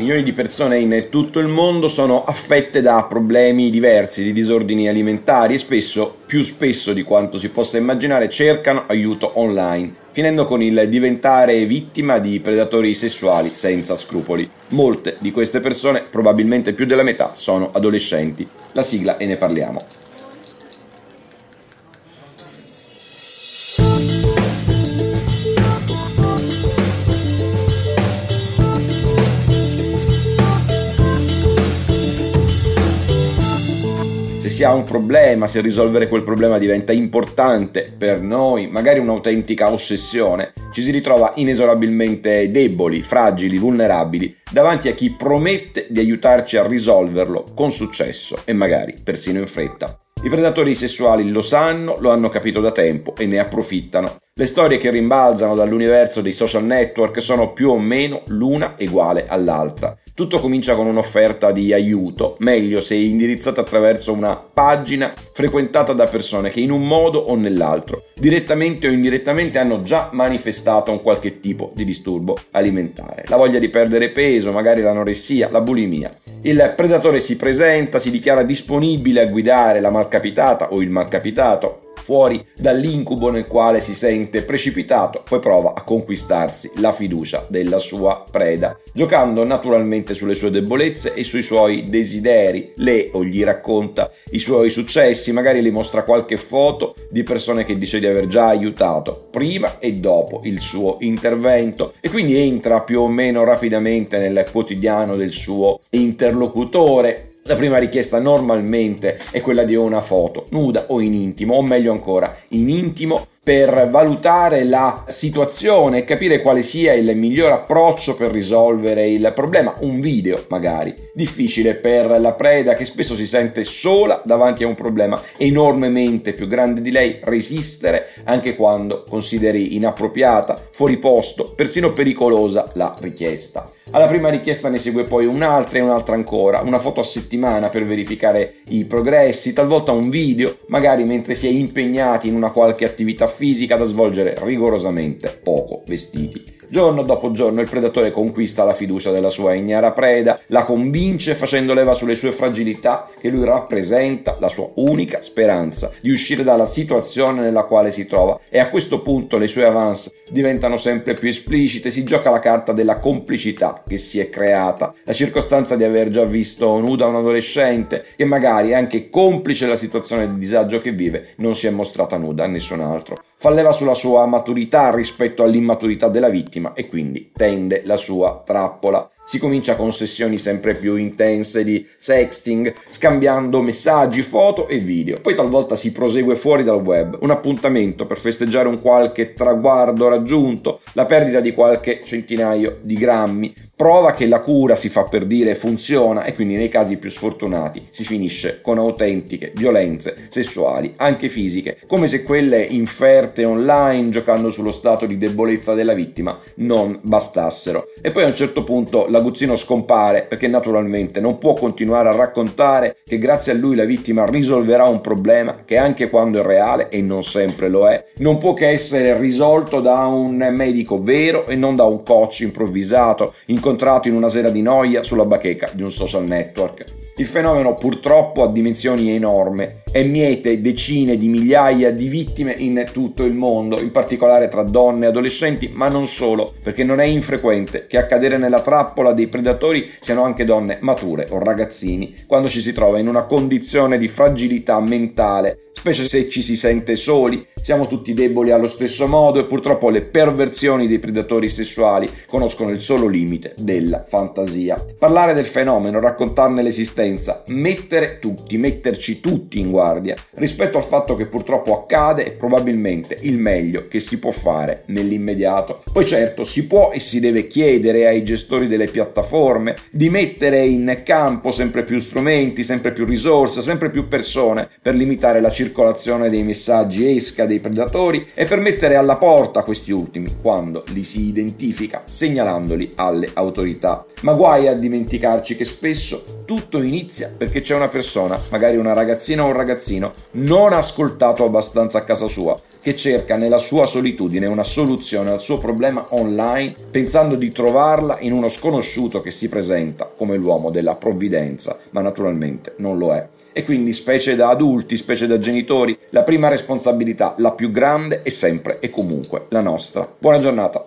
Milioni di persone in tutto il mondo sono affette da problemi diversi, di disordini alimentari e spesso, più spesso di quanto si possa immaginare, cercano aiuto online, finendo con il diventare vittima di predatori sessuali senza scrupoli. Molte di queste persone, probabilmente più della metà, sono adolescenti. La sigla e ne parliamo. Si ha un problema, se risolvere quel problema diventa importante per noi, magari un'autentica ossessione, ci si ritrova inesorabilmente deboli, fragili, vulnerabili davanti a chi promette di aiutarci a risolverlo con successo e magari persino in fretta. I predatori sessuali lo sanno, lo hanno capito da tempo e ne approfittano. Le storie che rimbalzano dall'universo dei social network sono più o meno l'una uguale all'altra. Tutto comincia con un'offerta di aiuto, meglio se indirizzata attraverso una pagina frequentata da persone che in un modo o nell'altro, direttamente o indirettamente, hanno già manifestato un qualche tipo di disturbo alimentare. La voglia di perdere peso, magari l'anoressia, la bulimia. Il predatore si presenta, si dichiara disponibile a guidare la malcapitata o il malcapitato fuori dall'incubo nel quale si sente precipitato, poi prova a conquistarsi la fiducia della sua preda, giocando naturalmente sulle sue debolezze e sui suoi desideri. Le o gli racconta i suoi successi, magari le mostra qualche foto di persone che dice di aver già aiutato prima e dopo il suo intervento e quindi entra più o meno rapidamente nel quotidiano del suo interlocutore la prima richiesta normalmente è quella di una foto, nuda o in intimo, o meglio ancora, in intimo per valutare la situazione e capire quale sia il miglior approccio per risolvere il problema, un video magari, difficile per la preda che spesso si sente sola davanti a un problema enormemente più grande di lei, resistere anche quando consideri inappropriata, fuori posto, persino pericolosa la richiesta. Alla prima richiesta ne segue poi un'altra e un'altra ancora, una foto a settimana per verificare i progressi, talvolta un video, magari mentre si è impegnati in una qualche attività fisica da svolgere rigorosamente poco vestiti. Giorno dopo giorno il predatore conquista la fiducia della sua ignara preda, la convince facendo leva sulle sue fragilità che lui rappresenta la sua unica speranza di uscire dalla situazione nella quale si trova e a questo punto le sue avance diventano sempre più esplicite, si gioca la carta della complicità che si è creata, la circostanza di aver già visto nuda un adolescente che magari anche complice della situazione di disagio che vive non si è mostrata nuda a nessun altro. Fa leva sulla sua maturità rispetto all'immaturità della vittima e quindi tende la sua trappola. Si comincia con sessioni sempre più intense di sexting, scambiando messaggi, foto e video. Poi talvolta si prosegue fuori dal web, un appuntamento per festeggiare un qualche traguardo raggiunto, la perdita di qualche centinaio di grammi, prova che la cura si fa per dire funziona e quindi nei casi più sfortunati si finisce con autentiche violenze sessuali, anche fisiche, come se quelle inferte online giocando sullo stato di debolezza della vittima non bastassero. E poi a un certo punto l'aguzzino scompare perché naturalmente non può continuare a raccontare che grazie a lui la vittima risolverà un problema che anche quando è reale e non sempre lo è, non può che essere risolto da un medico vero e non da un coach improvvisato, in incontrato in una sera di noia sulla bacheca di un social network. Il fenomeno purtroppo ha dimensioni enorme e miete decine di migliaia di vittime in tutto il mondo, in particolare tra donne e adolescenti, ma non solo, perché non è infrequente che a cadere nella trappola dei predatori siano anche donne mature o ragazzini, quando ci si trova in una condizione di fragilità mentale specie se ci si sente soli, siamo tutti deboli allo stesso modo e purtroppo le perversioni dei predatori sessuali conoscono il solo limite della fantasia. Parlare del fenomeno, raccontarne l'esistenza, mettere tutti, metterci tutti in guardia rispetto al fatto che purtroppo accade e probabilmente il meglio che si può fare nell'immediato. Poi certo si può e si deve chiedere ai gestori delle piattaforme di mettere in campo sempre più strumenti, sempre più risorse, sempre più persone per limitare la circolazione dei messaggi esca dei predatori e per mettere alla porta questi ultimi quando li si identifica segnalandoli alle autorità. Ma guai a dimenticarci che spesso tutto inizia perché c'è una persona, magari una ragazzina o un ragazzino, non ascoltato abbastanza a casa sua, che cerca nella sua solitudine una soluzione al suo problema online pensando di trovarla in uno sconosciuto che si presenta come l'uomo della provvidenza, ma naturalmente non lo è. E quindi, specie da adulti, specie da genitori, la prima responsabilità, la più grande, è sempre e comunque la nostra. Buona giornata!